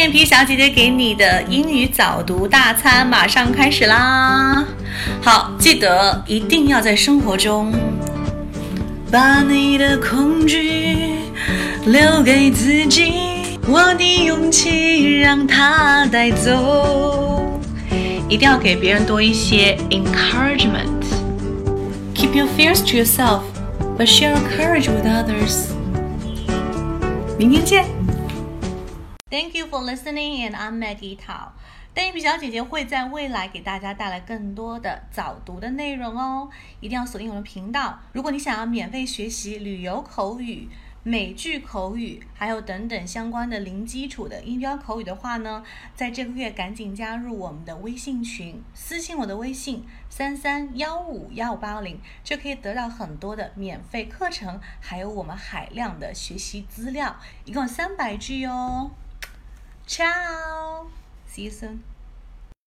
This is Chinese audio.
眼皮小姐姐给你的英语早读大餐马上开始啦！好，记得一定要在生活中把你的恐惧留给自己，我的勇气让它带走。一定要给别人多一些 encouragement。Keep your fears to yourself, but share your courage with others. 明天见。Thank you for listening, and I'm Maggie Tao. 单眼皮小姐姐会在未来给大家带来更多的早读的内容哦，一定要锁定我们频道。如果你想要免费学习旅游口语、美剧口语，还有等等相关的零基础的音标口语的话呢，在这个月赶紧加入我们的微信群，私信我的微信三三幺五幺五八零，就可以得到很多的免费课程，还有我们海量的学习资料，一共三百句哦。Ciao. See you soon.